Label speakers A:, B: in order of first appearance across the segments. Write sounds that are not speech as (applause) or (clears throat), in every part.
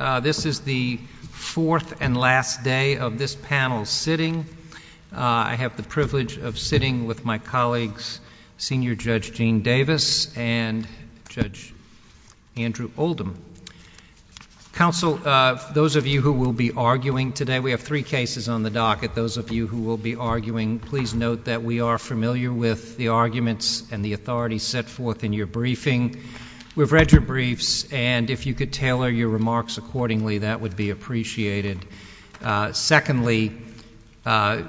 A: Uh, this is the fourth and last day of this panel's sitting. Uh, I have the privilege of sitting with my colleagues, Senior Judge Gene Davis and Judge Andrew Oldham. Counsel, uh, those of you who will be arguing today, we have three cases on the docket. Those of you who will be arguing, please note that we are familiar with the arguments and the authorities set forth in your briefing. We've read your briefs, and if you could tailor your remarks accordingly, that would be appreciated. Uh, secondly, uh,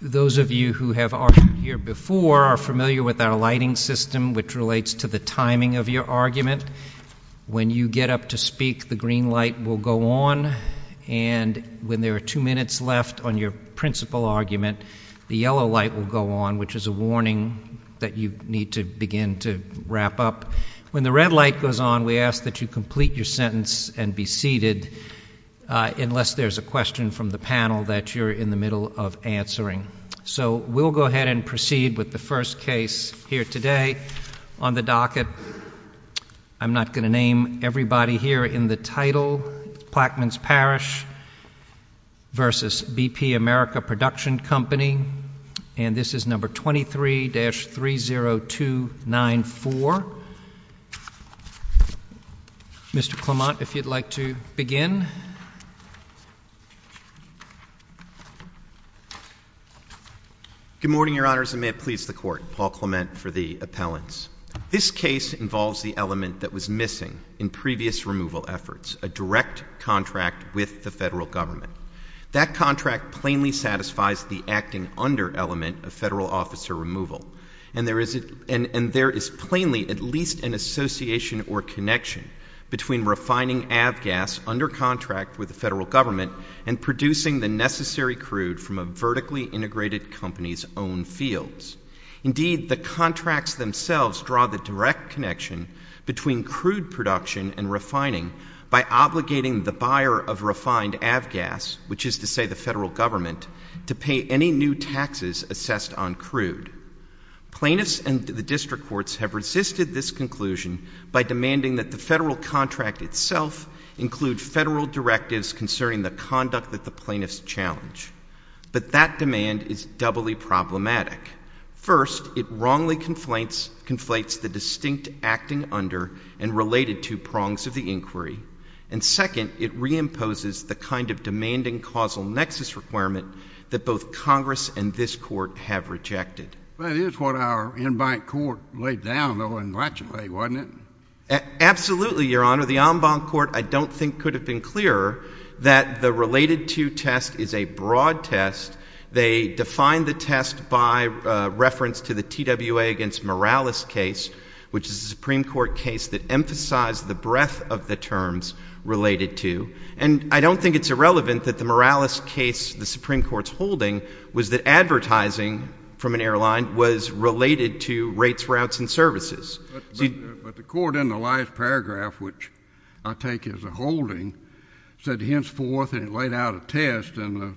A: those of you who have argued here before are familiar with our lighting system, which relates to the timing of your argument. When you get up to speak, the green light will go on, and when there are two minutes left on your principal argument, the yellow light will go on, which is a warning that you need to begin to wrap up. When the red light goes on, we ask that you complete your sentence and be seated, uh, unless there's a question from the panel that you're in the middle of answering. So we'll go ahead and proceed with the first case here today on the docket. I'm not going to name everybody here in the title. Plaquemines Parish v. BP America Production Company, and this is number 23-30294. Mr. Clement, if you'd like to begin.
B: Good morning, Your Honors, and may it please the Court. Paul Clement for the appellants. This case involves the element that was missing in previous removal efforts, a direct contract with the federal government. That contract plainly satisfies the acting under element of federal officer removal, and there is plainly at least an association or connection between refining avgas under contract with the federal government and producing the necessary crude from a vertically integrated company's own fields. Indeed, the contracts themselves draw the direct connection between crude production and refining by obligating the buyer of refined avgas, which is to say the federal government, to pay any new taxes assessed on crude. Plaintiffs and the district courts have resisted this conclusion by demanding that the federal contract itself include federal directives concerning the conduct that the plaintiffs challenge. But that demand is doubly problematic. First, it wrongly conflates the distinct acting under and related to prongs of the inquiry. And second, it reimposes the kind of demanding causal nexus requirement that both Congress and this Court have rejected.
C: That is what our en banc court laid down, though, in Latiolais, wasn't
B: it? Absolutely, Your Honor. The en banc court, I don't think, could have been clearer that the related to test is a broad test. They defined the test by uh, reference to the TWA against Morales case, which is a Supreme Court case that emphasized the breadth of the terms related to. And I don't think it's irrelevant that the Morales case, the Supreme Court's holding, was that advertising from an airline was related to rates, routes, and services.
C: But the court in the last paragraph, which I take as a holding, said henceforth, and it laid out a test, and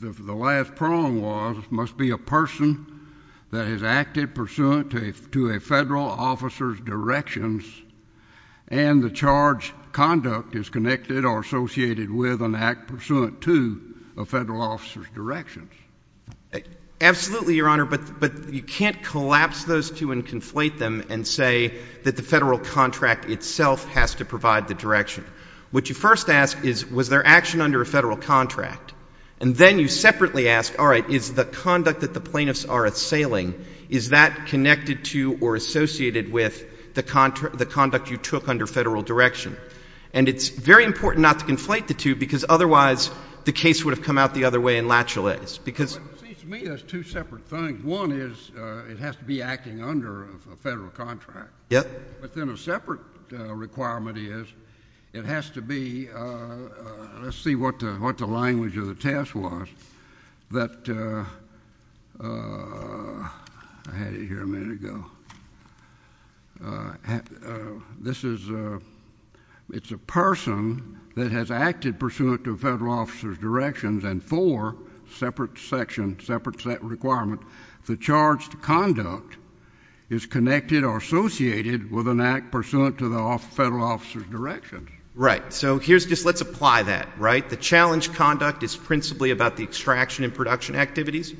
C: the last prong was, must be a person that has acted pursuant to a federal officer's directions and the charge conduct is connected or associated with an act pursuant to a federal officer's directions.
B: Absolutely, Your Honor, but but you can't collapse those two and conflate them and say that the federal contract itself has to provide the direction. What you first ask is, was there action under a federal contract? And then you separately ask, all right, is the conduct that the plaintiffs are assailing, is that connected to or associated with the conduct you took under federal direction? And it's very important not to conflate the two because otherwise the case would have come out the other way in
C: Latiolais's. To me that's two separate things. One is uh, it has to be acting under a federal contract.
B: Yep.
C: But then a separate uh, requirement is it has to be, uh, let's see what the language of the test was, that I had it here a minute ago. This is, it's a person that has acted pursuant to a federal officer's directions and four separate section, separate requirement, the charged conduct is connected or associated with an act pursuant to the federal officer's directions.
B: Right. So here's just, let's apply that, right? The challenge conduct is principally about the extraction and production activities.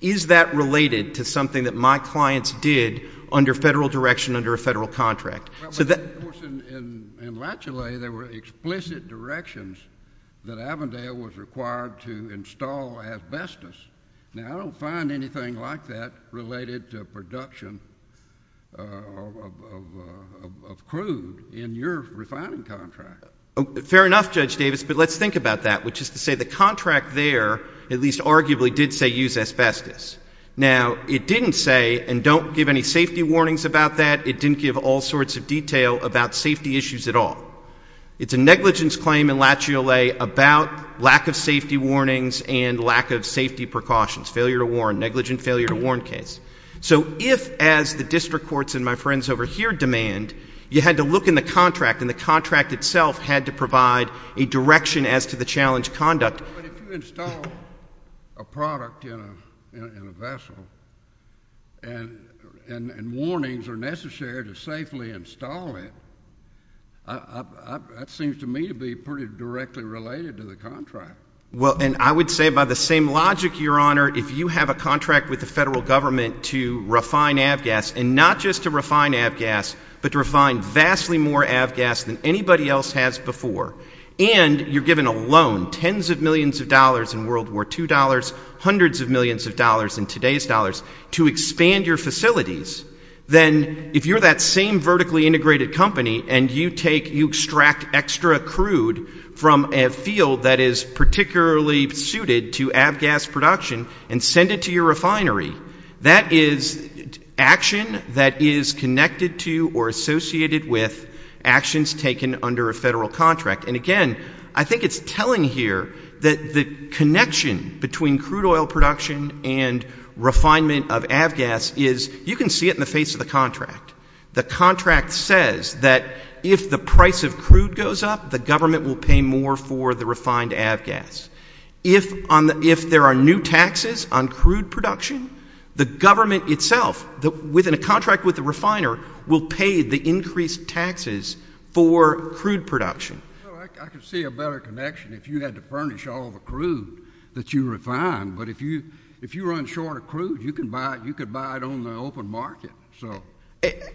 B: Is that related to something that my clients did under federal direction under a federal contract?
C: Well, but of course, in Latiolais, there were explicit directions that Avondale was required to install asbestos. Now, I don't find anything like that related to production uh, uh, of crude in your refining contract.
B: Oh, fair enough, Judge Davis, but let's think about that, which is to say the contract there at least arguably did say use asbestos. Now, it didn't say, and don't give any safety warnings about that, it didn't give all sorts of detail about safety issues at all. It's a negligence claim in Latiolais about lack of safety warnings and lack of safety precautions, failure to warn, negligent failure to warn case. So if, as the district courts and my friends over here demand, you had to look in the contract and the contract itself had to provide a direction as to the challenge conduct.
C: But if you install a product in a vessel and warnings are necessary to safely install it, that seems to me to be pretty directly related to the contract.
B: Well, and I would say by the same logic, Your Honor, if you have a contract with the federal government to refine avgas, and not just to refine avgas, but to refine vastly more avgas than anybody else has before, and you're given a loan, tens of millions of dollars in World War II dollars, hundreds of millions of dollars in today's dollars, to expand your facilities, then if you're that same vertically integrated company and you take, you extract extra crude from a field that is particularly suited to avgas production and send it to your refinery, that is action that is connected to or associated with actions taken under a federal contract. And again, I think it's telling here that the connection between crude oil production and refinement of avgas is, you can see it in the face of the contract. The contract says that if the price of crude goes up, the government will pay more for the refined avgas. If there are new taxes on crude production, the government itself, within a contract with the refiner, will pay the increased taxes for crude production.
C: I could see a better connection if you had to furnish all the crude that you refine. But if you run short of crude, you could buy it on the open market.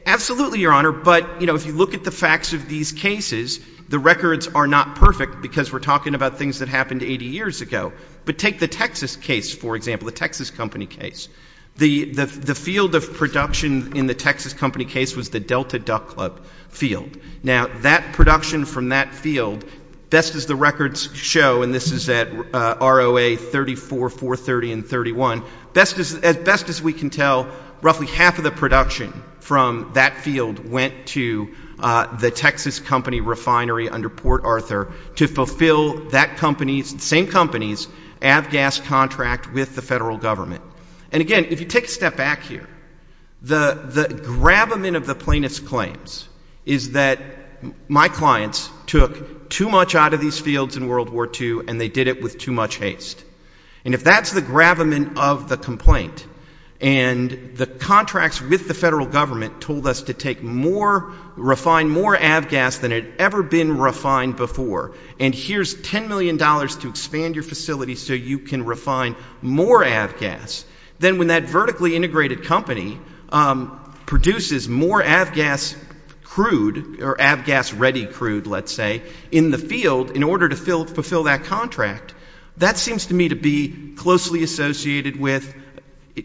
B: Absolutely, Your Honor. But you know, if you look at the facts of these cases, the records are not perfect because we're talking about things that happened 80 years ago. But take the Texas case, for example, the Texas company case. The field of production in the Texas company case was the Delta Duck Club field. Now, that production from that field, best as the records show, and this is at uh, ROA 34, 430, and 31, as as best as we can tell, roughly half of the production from that field went to uh, the Texas company refinery under Port Arthur to fulfill that company's, same company's, avgas contract with the federal government. And again, if you take a step back here, the gravamen of the plaintiff's claims is that my clients took too much out of these fields in World War II and they did it with too much haste. And if that's the gravamen of the complaint, and the contracts with the federal government told us to take more, refine more avgas than had ever been refined before, and here's $10 million to expand your facility so you can refine more avgas, then when that vertically integrated company um, produces more avgas crude, or avgas-ready crude, let's say, in the field in order to fulfill that contract, that seems to me to be closely associated with,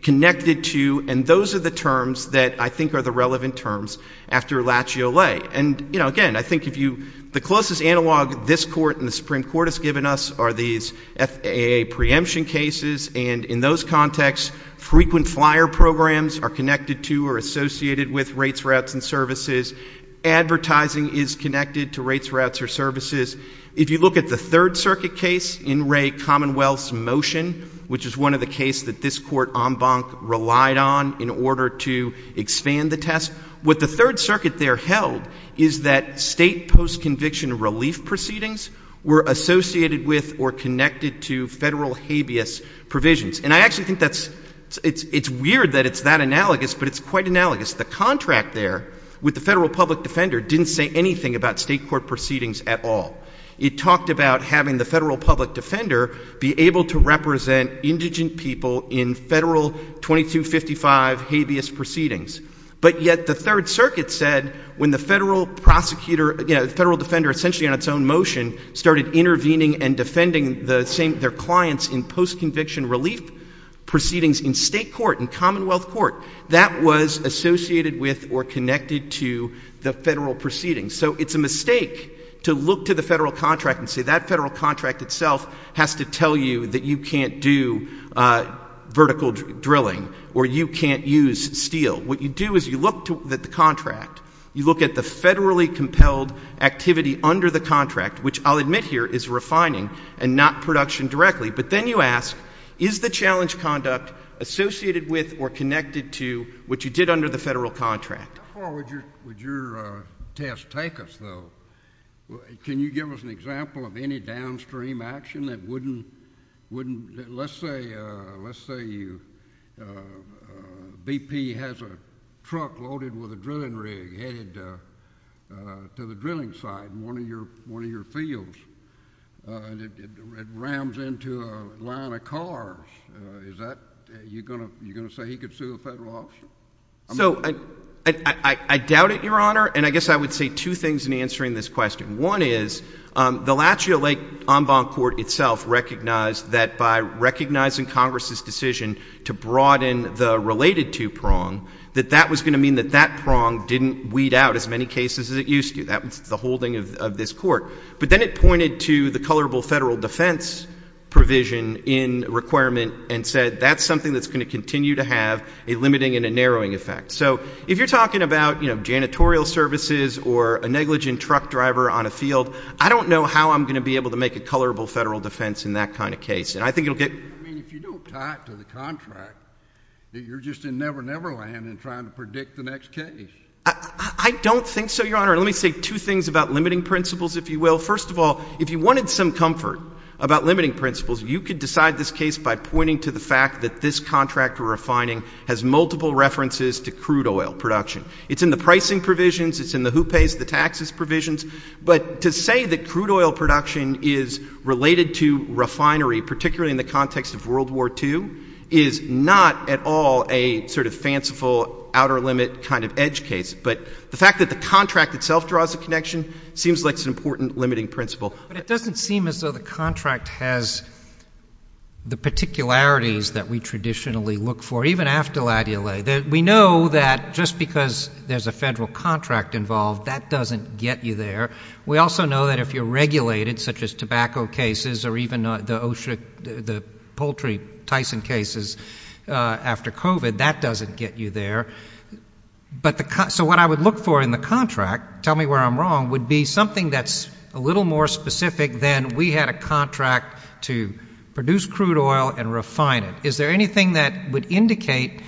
B: connected to, and those are the terms that I think are the relevant terms after Latiolais. And you know, again, I think if you, the closest analog this court and the Supreme Court has given us are these FAA preemption cases, and in those contexts, frequent flyer programs are connected to or associated with rates, routes, and services. Advertising is connected to rates, routes, or services. If you look at the Third Circuit case, In re Commonwealth's motion, which is one of the cases that this court en banc relied on in order to expand the test, what the Third Circuit there held is that state post-conviction relief proceedings were associated with or connected to federal habeas provisions. And I actually think that's, it's weird that it's that analogous, but it's quite analogous. The contract there with the federal public defender didn't say anything about state court proceedings at all. It talked about having the federal public defender be able to represent indigent people in federal 2255 habeas proceedings. But yet the Third Circuit said when the federal prosecutor, you know, the federal defender essentially on its own motion started intervening and defending the same, their clients in post-conviction relief proceedings in state court, in Commonwealth Court, that was associated with or connected to the federal proceedings. So it's a mistake to look to the federal contract and say that federal contract itself has to tell you that you can't do uh, vertical drilling or you can't use steel. What you do is you look at the contract, you look at the federally compelled activity under the contract, which I'll admit here is refining and not production directly. But then you ask, is the challenge conduct associated with or connected to what you did under the federal contract?
C: How far would your uh, test take us, though? Can you give us an example of any downstream action that wouldn't, let's say uh, uh, BP has a truck loaded with a drilling rig headed to the drilling site in one of your fields. Uh, it rams into a line of cars. Uh, is that, you're you going to say he could sue a federal officer?
B: So I doubt it, Your Honor, and I guess I would say two things in answering this question. One is um, the Latiolais En Banc Court itself recognized that by recognizing Congress's decision to broaden the related to prong, that that was going to mean that that prong didn't weed out as many cases as it used to. That was the holding of this court. But then it pointed to the colorable federal defense provision in requirement and said that's something that's going to continue to have a limiting and a narrowing effect. So if you're talking about, you know, janitorial services or a negligent truck driver on a field, I don't know how I'm going to be able to make a colorable federal defense in that kind of case. And I think it'll get...
C: I mean, if you don't tie it to the contract, you're just in never, never land and trying to predict the next case.
B: I don't think so, Your Honor. Let me say two things about limiting principles, if you will. First of all, if you wanted some comfort about limiting principles, you could decide this case by pointing to the fact that this contract we're refining has multiple references to crude oil production. It's in the pricing provisions. It's in the who pays the taxes provisions. But to say that crude oil production is related to refinery, particularly in the context of World War II, is not at all a sort of fanciful outer limit kind of edge case. But the fact that the contract itself draws a connection seems like it's an important limiting principle.
A: But it doesn't seem as though the contract has the particularities that we traditionally look for, even after Latiolais. We know that just because there's a federal contract involved, that doesn't get you there. We also know that if you're regulated, such as tobacco cases or even uh, the OSHA, the poultry Tyson cases uh, after COVID, that doesn't get you there. So what I would look for in the contract, tell me where I'm wrong, would be something that's a little more specific than we had a contract to produce crude oil and refine it. Is there anything that would indicate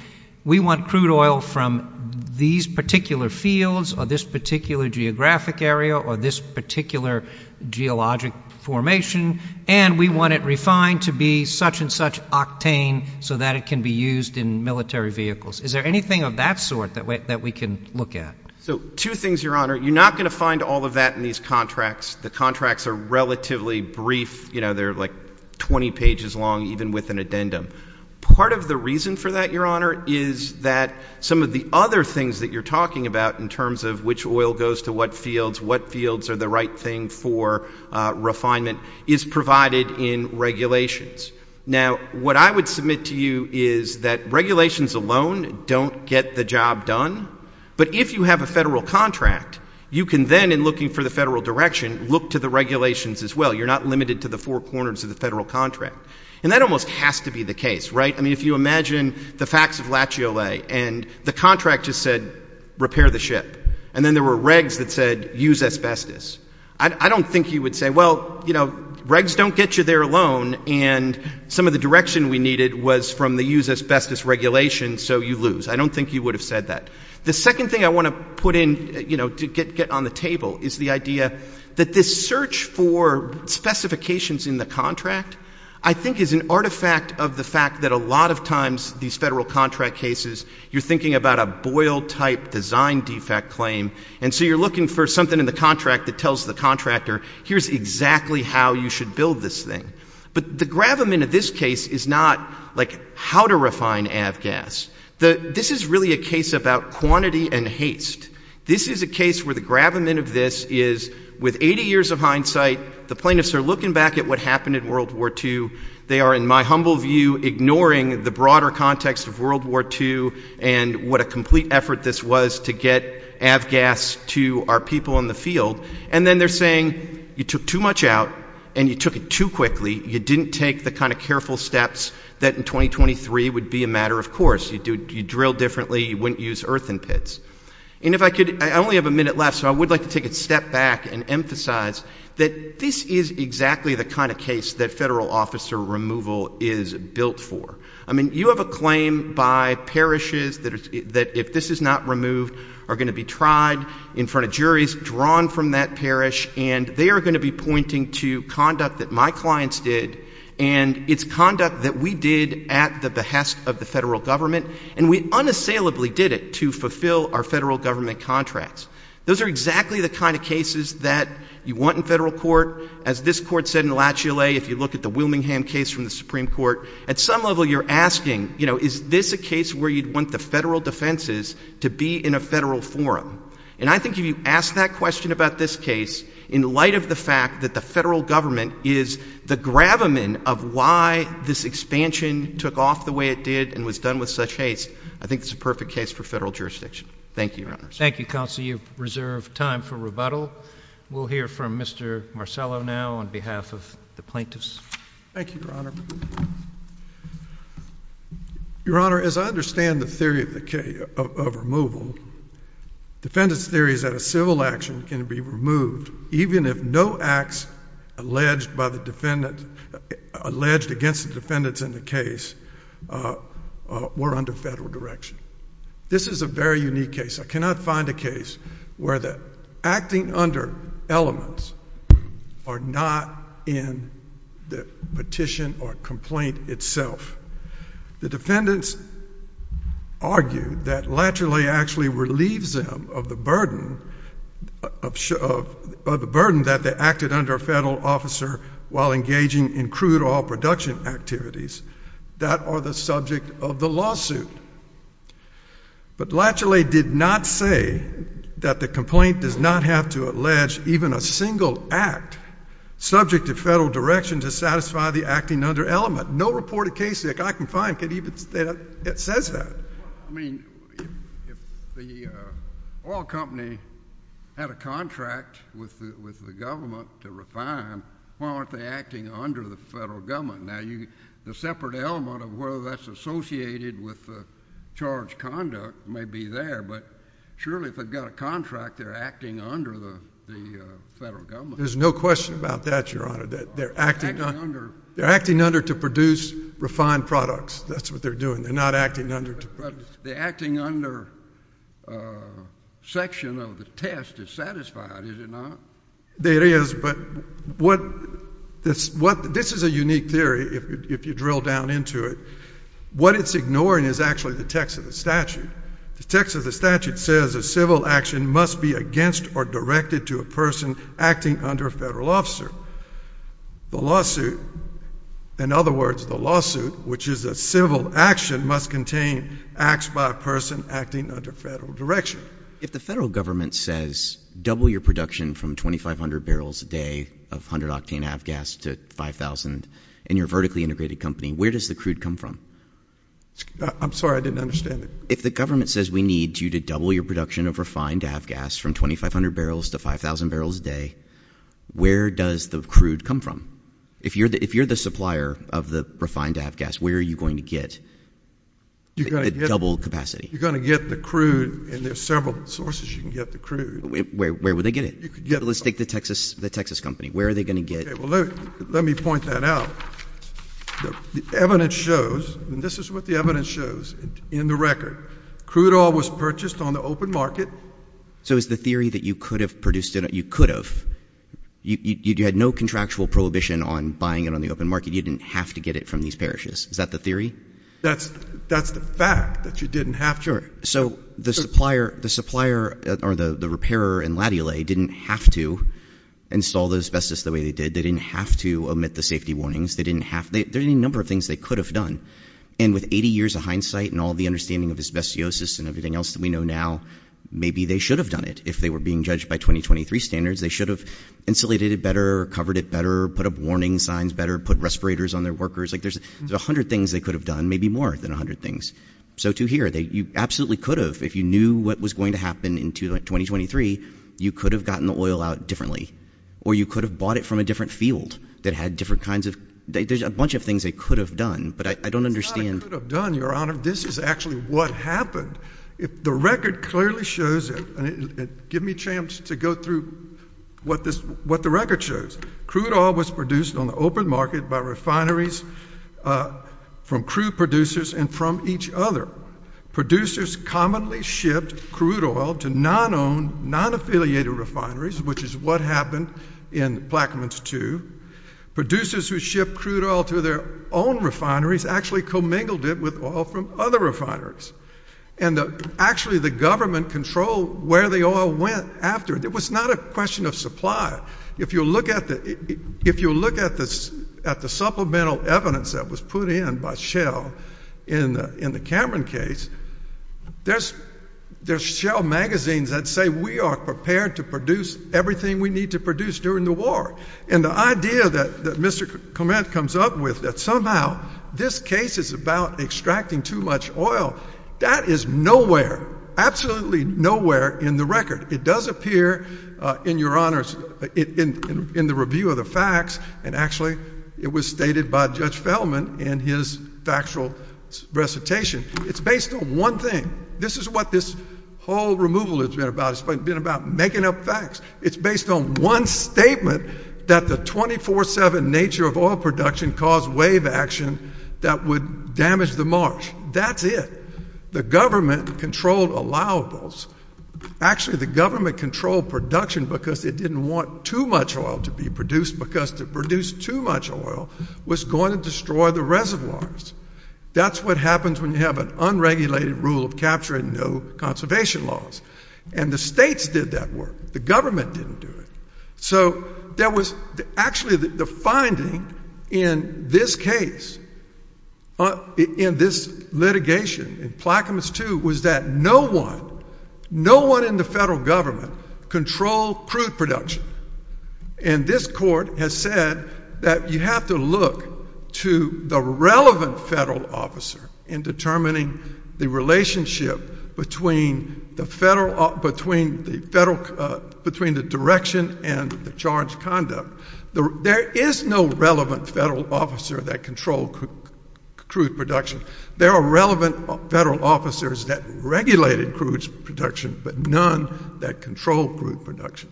A: we want crude oil from these particular fields or this particular geographic area or this particular geologic formation, and we want it refined to be such and such octane so that it can be used in military vehicles? Is there anything of that sort that we can look at?
B: So two things, Your Honor. You're not going to find all of that in these contracts. The contracts are relatively brief. You know, they're like 20 pages long, even with an addendum. Part of the reason for that, Your Honor, is that some of the other things that you're talking about in terms of which oil goes to what fields, what fields are the right thing for uh, refinement, is provided in regulations. Now, what I would submit to you is that regulations alone don't get the job done, but if you have a federal contract, you can then, in looking for the federal direction, look to the regulations as well. You're not limited to the four corners of the federal contract. And that almost has to be the case, right? I mean, if you imagine the facts of Latiolais and the contract just said repair the ship, and then there were regs that said use asbestos, I don't think you would say, well, you know, regs don't get you there alone, and some of the direction we needed was from the use asbestos regulation, so you lose. I don't think you would have said that. The second thing I want to put in, you know, to get on the table is the idea that this search for specifications in the contract, I think is an artifact of the fact that a lot of times these federal contract cases, you're thinking about a Boyle-type design defect claim, and so you're looking for something in the contract that tells the contractor, here's exactly how you should build this thing. But the gravamen of this case is not like how to refine avgas. This is really a case about quantity and haste. This is a case where the gravamen of this is, with 80 years of hindsight, the plaintiffs are looking back at what happened in World War II. They are, in my humble view, ignoring the broader context of World War II and what a complete effort this was to get avgas to our people in the field. And then they're saying, you took too much out, and you took it too quickly. You didn't take the kind of careful steps that in 2023 would be a matter of course. You drill differently. You wouldn't use earthen pits. And if I could, I only have a minute left, so I would like to take a step back and emphasize that this is exactly the kind of case that federal officer removal is built for. I mean, you have a claim by parishes that if this is not removed, are going to be tried in front of juries drawn from that parish, and they are going to be pointing to conduct that my clients did, and it's conduct that we did at the behest of the federal government, and we unassailably did it to fulfill our federal government contracts. Those are exactly the kind of cases that you want in federal court. As this court said in Latiolais, if you look at the Willingham case from the Supreme Court, at some level you're asking, you know, is this a case where you'd want the federal defenses to be in a federal forum? And I think if you ask that question about this case, in light of the fact that the federal government is the gravamen of why this expansion took off the way it did and was done with such haste, I think it's a perfect case for federal jurisdiction. Thank you, Your Honors.
A: Thank you, Counsel. You've reserved time for rebuttal. We'll hear from Mr. Marcello now on behalf of the plaintiffs.
D: Thank you, Your Honor. Your Honor, as I understand the theory of removal, defendant's theory is that a civil action can be removed even if no acts alleged by the defendant, alleged against the defendants in the case, uh, uh, were under federal direction. This is a very unique case. I cannot find a case where the acting under elements are not in the petition or complaint itself. The defendants argue that Latiolais actually relieves them of the burden of the burden that they acted under a federal officer while engaging in crude oil production activities that are the subject of the lawsuit. But Latiolais did not say that the complaint does not have to allege even a single act subject to federal direction to satisfy the acting under element. No reported case that I can find that it says that.
C: I mean, if the uh, oil company had a contract with with the government to refine, why aren't they acting under the federal government? Now, the separate element of whether that's associated with the charged conduct may be there, but surely if they've got a contract, they're acting under the the uh, federal government.
D: There's no question about that, Your Honor, that they're acting under to produce refined products. That's what they're doing. They're not acting under to produce.
C: The acting under uh, section of the test is satisfied, is it not?
D: It is, but this is a unique theory if you drill down into it. What it's ignoring is actually the text of the statute. The text of the statute says a civil action must be against or directed to a person acting under a federal officer. The lawsuit, in other words, the lawsuit, which is a civil action, must contain acts by a person acting under federal direction.
E: If the federal government says double your production from 2,500 barrels a day of 100-octane avgas to 5,000 in your vertically integrated company, where does the crude come from?
D: Uh, I'm sorry, I didn't understand it.
E: If the government says we need you to double your production of refined avgas from 2,500 barrels to 5,000 barrels a day, where does the crude come from? If you're the supplier of the refined avgas, where are you going to get the double capacity?
D: You're going to get the crude, and there's several sources you can get the crude.
E: Where where would they get it? You could get. Let's take the Texas the Texas company. Where are they going to get it?
D: Let me point that out. The evidence shows, and this is what the evidence shows in the record, crude oil was purchased on the open market.
E: So is the theory that you could have produced it, you could have You had no contractual prohibition on buying it on the open market. You didn't have to get it from these parishes. Is that the theory?
D: That's the fact, that you didn't have to.
E: Sure. So the supplier uh, or the repairer in Latiolais didn't have to install the asbestos the way they did. They didn't have to omit the safety warnings. There are any number of things they could have done. And with 80 years of hindsight and all the understanding of asbestosis and everything else that we know now, maybe they should have done it. If they were being judged by 2023 standards, they should have insulated it better, covered it better, put up warning signs better, put respirators on their workers. Like there's a hundred things they could have done, maybe more than a hundred things. So to here, you absolutely could have. If you knew what was going to happen in 2023, you could have gotten the oil out differently. Or you could have bought it from a different field that had different kinds of – there's a bunch of things they could have done, but I don't understand –
D: It's not a could have done, Your Honor. This is actually what happened. The record clearly shows it. And give me a chance to go through what this what the record shows. Crude oil was produced on the open market by refineries uh, from crude producers and from each other. Producers commonly shipped crude oil to non-owned, non-affiliated refineries, which is what happened in Plaquemines 2. Producers who shipped crude oil to their own refineries actually commingled it with oil from other refineries. And actually the government controlled where the oil went after. It It was not a question of supply. If you look at the supplemental evidence that was put in by Shell in the Cameron case, there's there's Shell magazines that say we are prepared to produce everything we need to produce during the war. And the idea that Mr. Clement comes up with, that somehow this case is about extracting too much oil, that is nowhere, absolutely nowhere in the record. It does appear uh, in Your Honor's – in the review of the facts, and actually it was stated by Judge Feldman in his factual recitation. It's based on one thing. This is what this whole removal has been about. It's been about making up facts. It's based on one statement that the 24-7 nature of oil production caused wave action that would damage the marsh. That's it. The government controlled allowables. Actually, the government controlled production because it didn't want too much oil to be produced because to produce too much oil was going to destroy the reservoirs. That's what happens when you have an unregulated rule of capture and no conservation laws. And the states did that work. The government didn't do it. So there was – actually the finding in this case, Uh, in this litigation, in Plaquemines 2, was that no one, no one in the federal government controlled crude production. And this court has said that you have to look to the relevant federal officer in determining the relationship between the federal uh, – between the federal, uh, between the direction and the charged conduct. There is no relevant federal officer that controlled crude production. There are relevant federal officers that regulated crude production, but none that control crude production.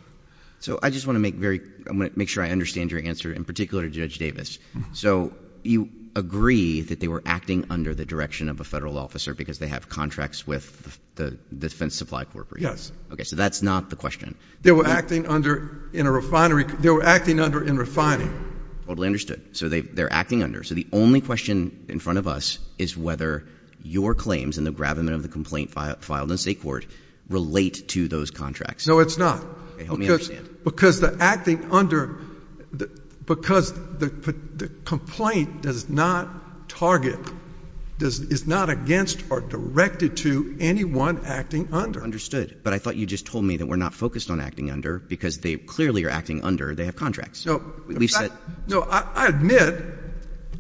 E: So I just want to make very – I want to make sure I understand your answer, in particular to Judge Davis. So you agree that they were acting under the direction of a federal officer because they have contracts with the Defense Supply Corporation?
D: Yes.
E: Okay, so that's not the question.
D: They were acting under – in a refinery – they were acting under in refining.
E: Totally understood. So they're acting under. So the only question in front of us is whether your claims and the gravamen of the complaint filed in state court relate to those contracts.
D: No, it's not.
E: Okay, help me understand.
D: Because the acting under – because the complaint does not target – is not against or directed to anyone acting under.
E: Understood. But I thought you just told me that we're not focused on acting under because they clearly are acting under. They have contracts.
D: No, I admit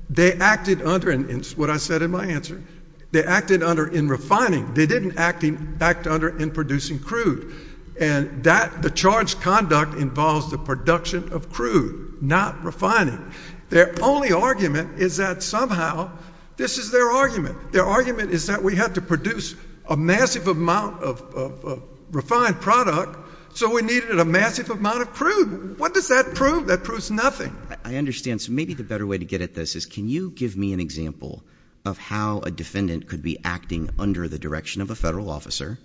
D: they acted under – and it's what I said in my answer – they acted under in refining. They didn't act under in producing crude. And that – the charged conduct involves the production of crude, not refining. Their only argument is that somehow – this is their argument. Their argument is that we had to produce a massive amount of refined product, so we needed a massive amount of crude. What does that prove? That proves nothing.
E: I understand. So maybe the better way to get at this is can you give me an example of how a defendant could be acting under the direction of a federal officer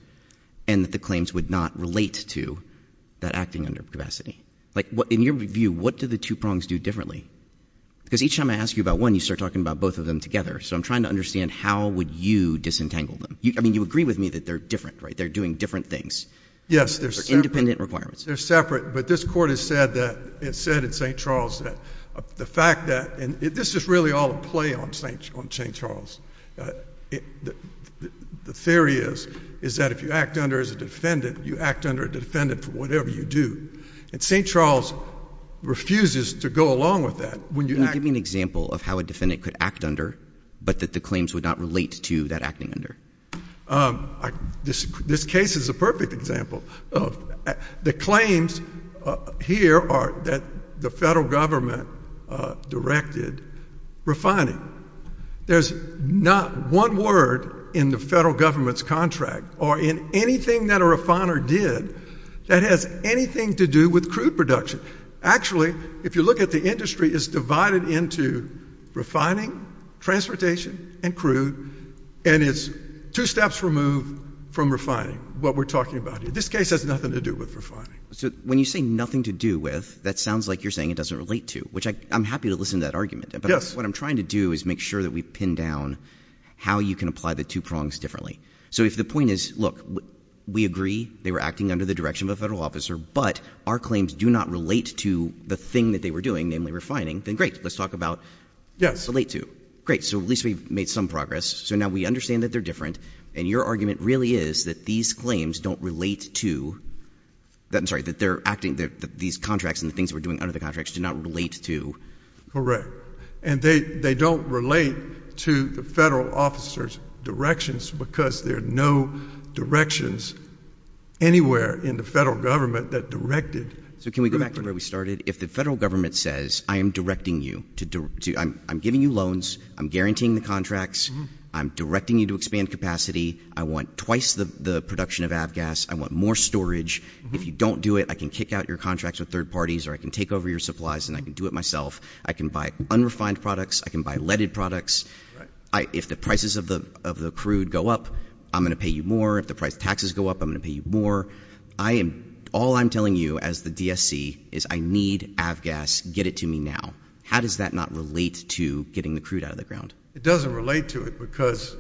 E: and that the claims would not relate to that acting under capacity? Like, in your view, what do the two prongs do differently? Because each time I ask you about one, you start talking about both of them together. So I'm trying to understand how would you disentangle them? I mean, you agree with me that they're different, right? They're doing different things.
D: Yes, they're separate.
E: Independent requirements.
D: They're separate, but this Court has said that, it said in St. Charles that uh, the fact that, and this is really all a play on St. Charles. Uh, the theory is, is that if you act under as a defendant, you act under a defendant for whatever you do. And St. Charles refuses to go along with that.
E: Can you give me an example of how a defendant could act under, but that the claims would not relate to that acting under?
D: Um, this case is a perfect example. Uh, the claims uh, here are that the federal government uh, directed refining. There's not one word in the federal government's contract or in anything that a refiner did that has anything to do with crude production. Actually, if you look at the industry, it's divided into refining, transportation, and crude, and it's two steps removed from refining, what we're talking about here. This case has nothing to do with refining.
E: So when you say nothing to do with, that sounds like you're saying it doesn't relate to, which I'm happy to listen to that argument.
D: Yes.
E: But what I'm trying to do is make sure that we pin down how you can apply the two prongs differently. So if the point is, look, we agree they were acting under the direction of a federal officer, but our claims do not relate to the thing that they were doing, namely refining, then great. Let's talk about yes, relate to. Great. So at least we've made some progress. So now we understand that they're different, and your argument really is that these claims don't relate to, I'm sorry, that they're acting, that these contracts and the things we're doing under the contracts do not relate to.
D: Correct. And they don't relate to the federal officer's directions because there are no directions anywhere in the federal government that directed.
E: So can we go back to where we started? If the federal government says, I am directing you to, I'm giving you loans, I'm guaranteeing the contracts, mm-hmm. I'm directing you to expand capacity, I want twice the production of avgas, I want more storage. Mm-hmm. If you don't do it, I can kick out your contracts with third parties or I can take over your supplies and I can do it myself. I can buy unrefined products. I can buy leaded products. If the prices of the crude go up, I'm going to pay you more. If the price taxes go up, I'm going to pay you more. I am, All I'm telling you as the DSC is I need avgas. Get it to me now. How does that not relate to getting the crude out of the ground?
D: It doesn't relate to it because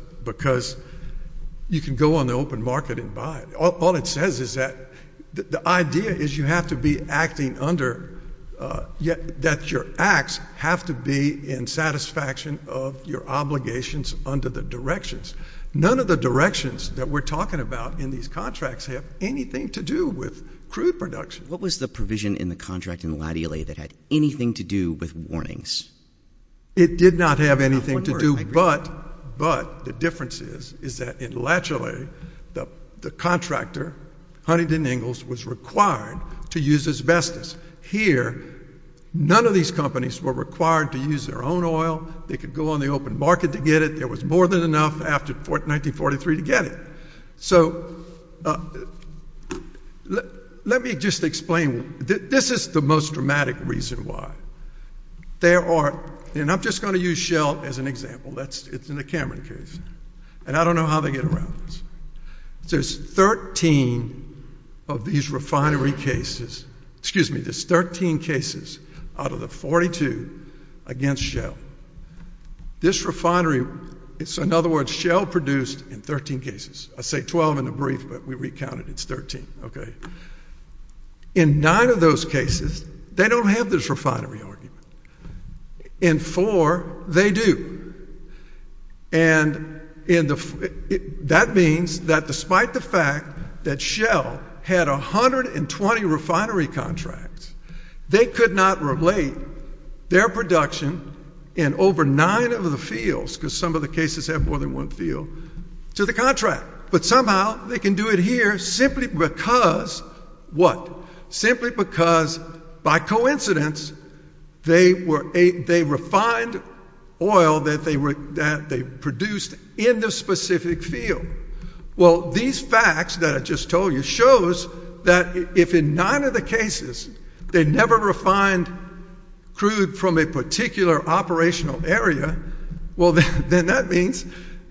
D: you can go on the open market and buy it. All it says is that the idea is you have to be acting under, uh, that your acts have to be in satisfaction of your obligations under the directions. None of the directions that we're talking about in these contracts have anything to do with crude production.
E: What was the provision in the contract in Latiolais that had anything to do with warnings?
D: It did not have anything to do, but the difference is, is that in Latiolais, the contractor, Huntington Ingalls, was required to use asbestos. Here, none of these companies were required to use their own oil. They could go on the open market to get it. There was more than enough after 1943 to get it. So uh, let me just explain. This is the most dramatic reason why. There are, and I'm just going to use Shell as an example. It's in the Cameron case. And I don't know how they get around this. There's 13 of these refinery cases, excuse me, there's 13 cases out of the 42 against Shell. This refinery, so in other words, Shell produced in 13 cases. I say 12 in the brief, but we recounted it's 13, okay? In nine of those cases, they don't have this refinery argument. In four, they do. And that means that despite the fact that Shell had 120 refinery contracts, they could not relate their production in over nine of the fields, because some of the cases have more than one field, to the contract. But somehow they can do it here simply because, what? Simply because, by coincidence, they refined oil that they produced in the specific field. Well, these facts that I just told you shows that if in nine of the cases they never refined crude from a particular operational area, well, (laughs) then that means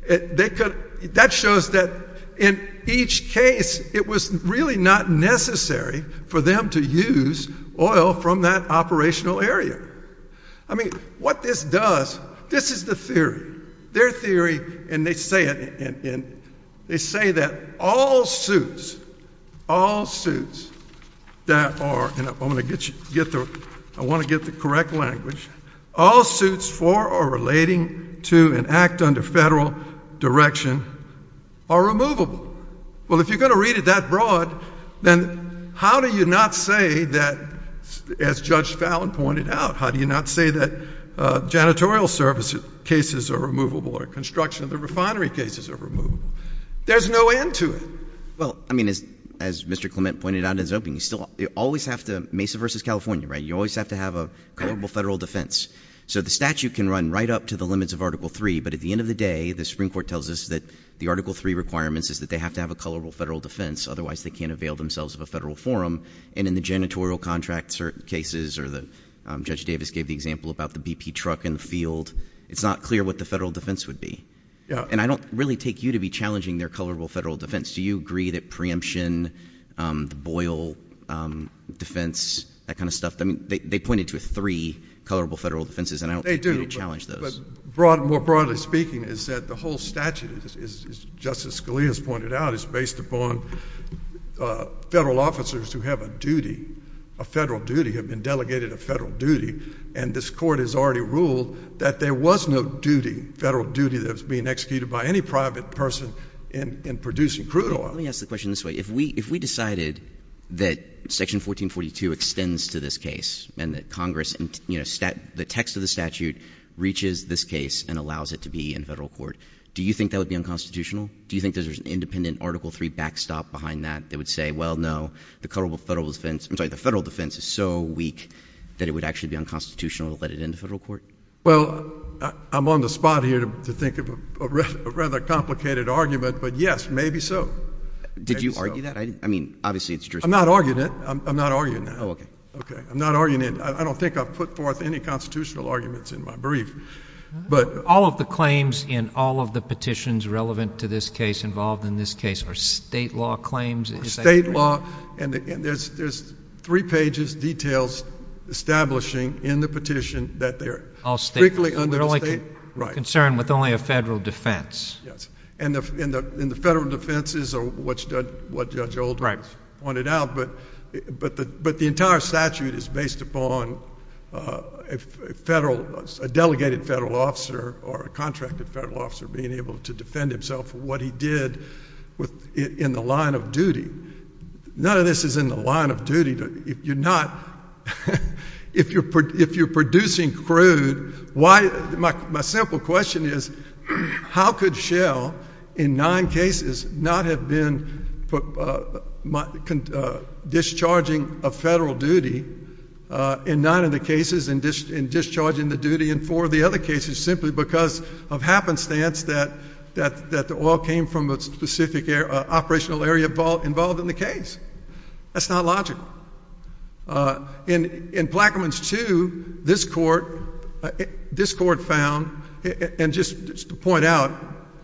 D: they could, that shows that in each case, it was really not necessary for them to use oil from that operational area. I mean, what this does, this is the theory. Their theory, and they say it, and they say that all suits, all suits that are, and I want to get the correct language, all suits for or relating to an act under federal direction are removable. Well, if you're going to read it that broad, then how do you not say that, as Judge Fallon pointed out, how do you not say that uh, janitorial service cases are removable or construction of the refinery cases are removable? There's no end to it.
E: Well, I mean, as Mr. Clement pointed out in his opening, you still always have to, Mesa v. California, right, you always have to have a colorable federal defense. So the statute can run right up to the limits of Article III, but at the end of the day, the Supreme Court tells us that the Article III requirements is that they have to have a colorable federal defense, otherwise they can't avail themselves of a federal forum. And in the janitorial contract cases, or the, um, Judge Davis gave the example about the BP truck in the field, it's not clear what the federal defense would be. And I don't really take you to be challenging their colorable federal defense. Do you agree that preemption, um, the Boyle um, defense, that kind of stuff, I mean, they pointed to three colorable federal defenses, and I don't think you to challenge those.
D: But more broadly speaking, is that the whole statute, as Justice Scalia has pointed out, is based upon uh, federal officers who have a duty, a federal duty, have been delegated a federal duty, and this Court has already ruled that there was no duty, federal duty, that was being executed by any private person in producing crude oil.
E: Let me ask the question this way. If we decided that Section 1442 extends to this case, and that Congress, you know, the text of the statute reaches this case and allows it to be in federal court, do you think that would be unconstitutional? Do you think there's an independent Article III backstop behind that that would say, well, no, the federal defense, I'm sorry, the federal defense is so weak that it would actually be unconstitutional to let it into federal court?
D: Well, I'm on the spot here to think of a rather complicated argument, but yes, maybe so.
E: Did you argue that? I mean, obviously it's jurisdiction.
D: I'm not arguing it. I'm not arguing that.
E: Oh, okay.
D: Okay. I'm not arguing it. I don't think I've put forth any constitutional arguments in my brief. But
A: all of the claims in all of the petitions relevant to this case, involved in this case, are state law claims?
D: State law, and there's three pages, details, establishing in the petition that they're strictly under the state.
A: We're only concerned with only a federal defense.
D: Yes. And the federal defenses are what Judge Oldham pointed out, but the entire statute is based upon uh, a federal, a delegated federal officer or a contracted federal officer being able to defend himself for what he did in the line of duty. None of this is in the line of duty. If you're not, (laughs) if you're producing crude, why, my simple question is, (clears throat) how could Shell, in nine cases, not have been uh, uh, discharging a federal duty uh, in nine of the cases and discharging the duty in four of the other cases simply because of happenstance that the oil came from a specific operational area involved in the case? That's not logical. In Plaquemines 2, this court uh this court found, and just to point out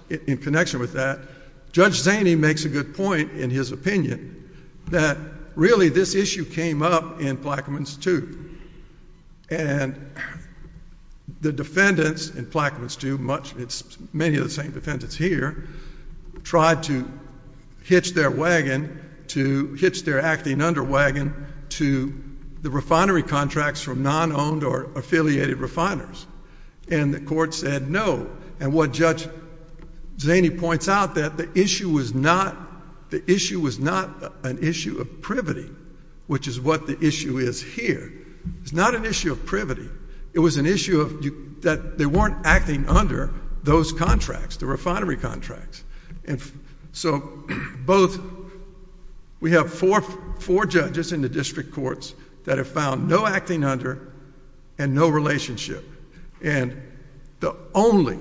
D: in connection with that, Judge Zainey makes a good point in his opinion that really this issue came up in Plaquemines 2. And the defendants in Plaquemines 2, many of the same defendants here, tried to hitch their wagon, to hitch their acting under wagon to the refinery contracts from non-owned or affiliated refiners. And the court said no. And what Judge Zainey points out, that the issue was not an issue of privity, which is what the issue is here. It's not an issue of privity. It was an issue that they weren't acting under those contracts, the refinery contracts. And so (clears throat) both, we have four judges in the district courts that have found no acting under and no relationship. And the only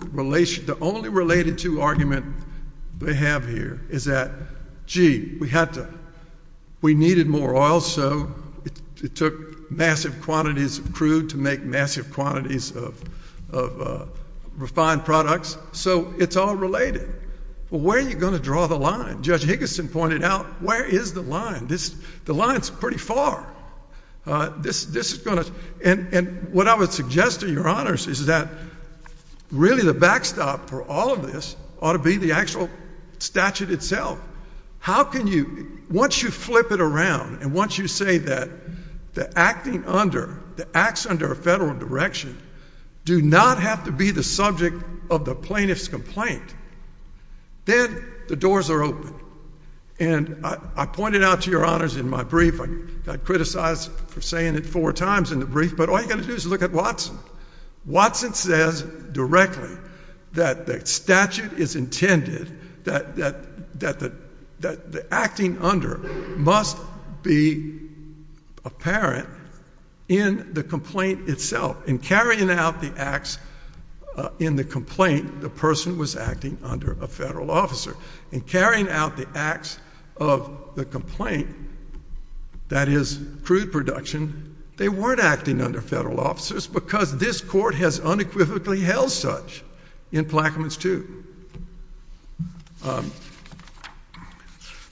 D: related to argument they have here is that, gee, we had to, we needed more oil, so it took massive quantities of crude to make massive quantities of uh, refined products. So it's all related. Where are you going to draw the line? Judge Higginson pointed out, where is the line? The line's pretty far. Uh, this is going to, and what I would suggest to your honors is that really the backstop for all of this ought to be the actual statute itself. How can you, once you flip it around and once you say that the acting under, the acts under a federal direction do not have to be the subject of the plaintiff's complaint, then the doors are open. And I pointed out to your honors in my brief, I got criticized for saying it four times in the brief, but all you got to do is look at Watson. Watson says directly that the statute is intended, that the acting under must be apparent in the complaint itself. In carrying out the acts Uh, in the complaint, the person was acting under a federal officer. In carrying out the acts of the complaint, that is crude production, they weren't acting under federal officers because this court has unequivocally held such in Plaquemines 2. Um,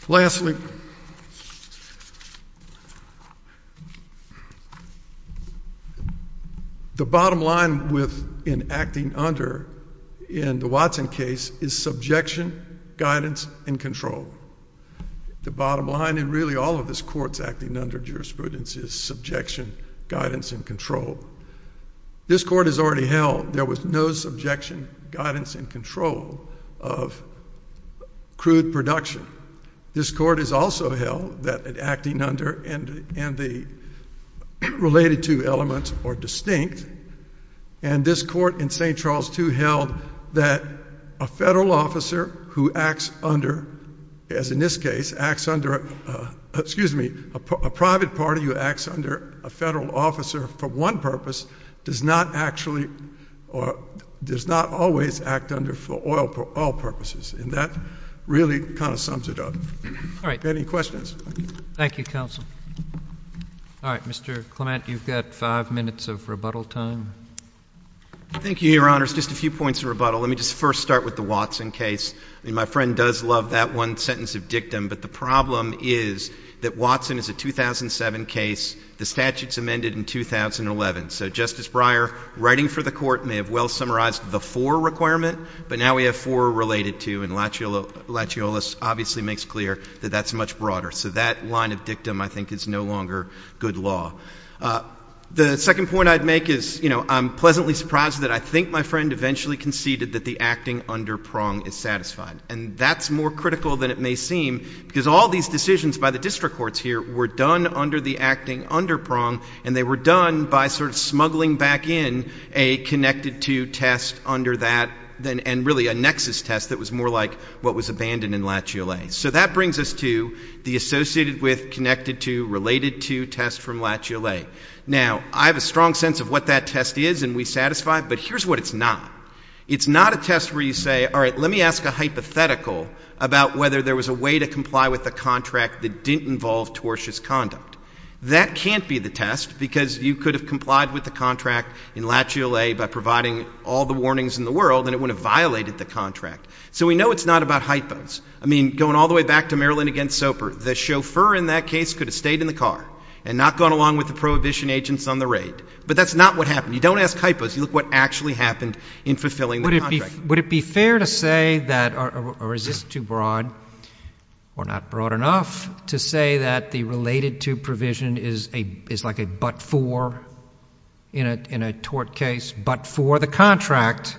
D: lastly, the bottom line with in acting under in the Watson case is subjection, guidance, and control. The bottom line in really all of this court's acting under jurisprudence is subjection, guidance, and control. This court has already held there was no subjection, guidance, and control of crude production. This court has also held that acting under and the related to elements are distinct. And this court in St. Charles II held that a federal officer who acts under, as in this case, acts under, uh, excuse me, a private party who acts under a federal officer for one purpose does not actually or does not always act under for all purposes. And that really kind of sums it up.
A: All right.
D: Any questions?
A: Thank you, counsel. All right, Mr. Clement, you've got five minutes of rebuttal time.
B: Thank you, Your Honors. Just a few points of rebuttal. Let me just first start with the Watson case. I mean, my friend does love that one sentence of dictum, but the problem is that Watson is a 2007 case. The statute's amended in 2011. So Justice Breyer, writing for the court, may have well summarized the four requirement, but now we have four related to, and Latiolais obviously makes clear that that's much broader. So that line of dictum, I think, is no longer good law. Uh, The second point I'd make is, you know, I'm pleasantly surprised that I think my friend eventually conceded that the acting under prong is satisfied. And that's more critical than it may seem, because all these decisions by the district courts here were done under the acting under prong, and they were done by sort of smuggling back in a connected to test under that, and really a nexus test that was more like what was abandoned in Latiolais. So that brings us to the associated with, connected to, related to test from Latiolais. Now, I have a strong sense of what that test is, and we satisfy but here's what it's not. It's not a test where you say, all right, let me ask a hypothetical about whether there was a way to comply with the contract that didn't involve tortious conduct. That can't be the test, because you could have complied with the contract in Latiolais by providing all the warnings in the world, and it wouldn't have violated the contract. So we know it's not about hypos. I mean, going all the way back to Maryland against Soper, the chauffeur in that case could have stayed in the car and not gone along with the prohibition agents on the raid. But that's not what happened. You don't ask hypos. You look what actually happened in fulfilling the contract.
A: Would it be fair to say that, or is this too broad, or not broad enough, to say that the related to provision is a is like a but-for in a in a tort case? But for the contract,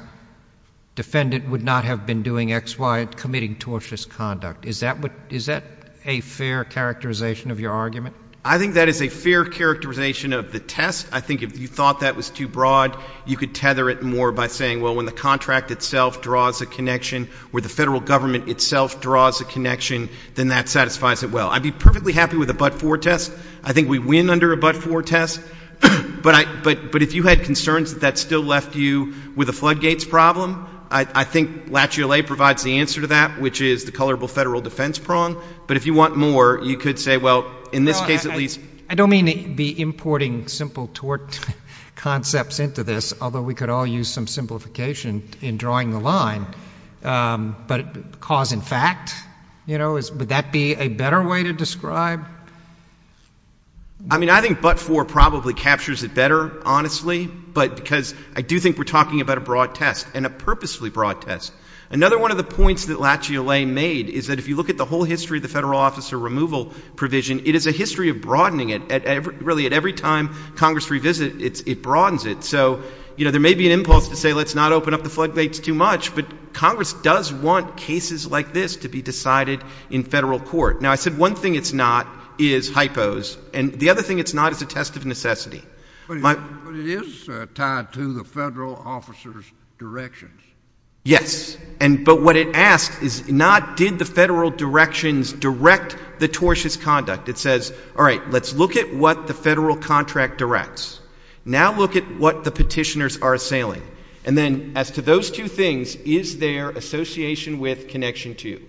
A: defendant would not have been doing X, Y, committing tortious conduct. Is that what is that a fair characterization of your argument?
B: I think that is a fair characterization of the test. I think if you thought that was too broad, you could tether it more by saying, well, when the contract itself draws a connection, where the federal government itself draws a connection, then that satisfies it well. I'd be perfectly happy with a but-for test. I think we win under a but-for test. (clears throat) But if you had concerns that that still left you with a floodgates problem, I think Latiolais provides the answer to that, which is the colorable federal defense prong. But if you want more, you could say, well, in this case at least.
A: I don't mean to be importing simple tort (laughs) concepts into this, although we could all use some simplification in drawing the line. Um, but cause in fact, you know, would that be a better way to describe?
B: I mean, I think but-for probably captures it better, honestly, but because I do think we're talking about a broad test and a purposefully broad test. Another one of the points that Latiolais made is that if you look at the whole history of the federal officer removal provision, it is a history of broadening it. Really, at every time Congress revisits it, it broadens it. So, you know, there may be an impulse to say let's not open up the floodgates too much, but Congress does want cases like this to be decided in federal court. Now, I said one thing it's not is hypos, and the other thing it's not is a test of necessity.
C: But it is uh, tied to the federal officer's directions.
B: Yes, but what it asks is not did the federal directions direct the tortious conduct. It says, all right, let's look at what the federal contract directs. Now look at what the petitioners are assailing. And then as to those two things, is there association with connection to?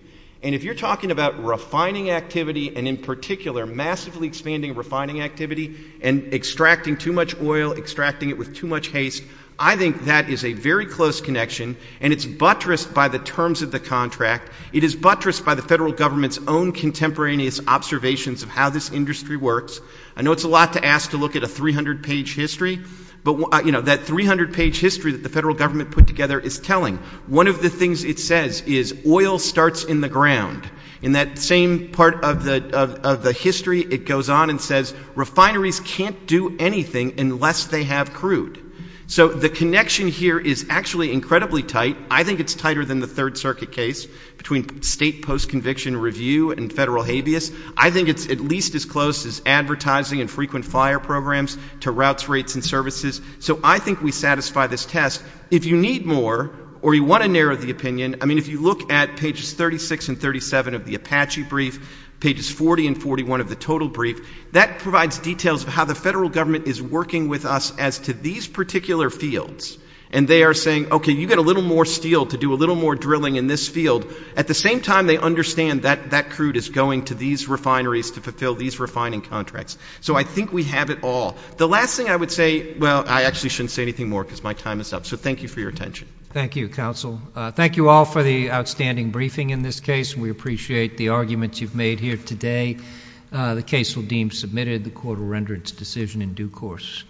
B: And if you're talking about refining activity, and in particular massively expanding refining activity and extracting too much oil, extracting it with too much haste, I think that is a very close connection, and it's buttressed by the terms of the contract. It is buttressed by the federal government's own contemporaneous observations of how this industry works. I know it's a lot to ask to look at a 300-page history, but, uh, you know, that 300-page history that the federal government put together is telling. One of the things it says is oil starts in the ground. In that same part of the history, it goes on and says refineries can't do anything unless they have crude. So the connection here is actually incredibly tight. I think it's tighter than the Third Circuit case between state post-conviction review and federal habeas. I think it's at least as close as advertising and frequent flyer programs to routes, rates, and services. So I think we satisfy this test. If you need more or you want to narrow the opinion, I mean, if you look at pages 36 and 37 of the Apache brief, pages 40 and 41 of the total brief, that provides details of how the federal government is working with us as to these particular fields. And they are saying, okay, you get a little more steel to do a little more drilling in this field. At the same time, they understand that that crude is going to these refineries to fulfill these refining contracts. So I think we have it all. The last thing I would say, well, I actually shouldn't say anything more because my time is up. So thank you for your attention.
A: Thank you, counsel. Uh, thank you all for the outstanding briefing in this case. We appreciate the arguments you've made here today. Uh, the case will deem submitted. The court will render its decision in due course.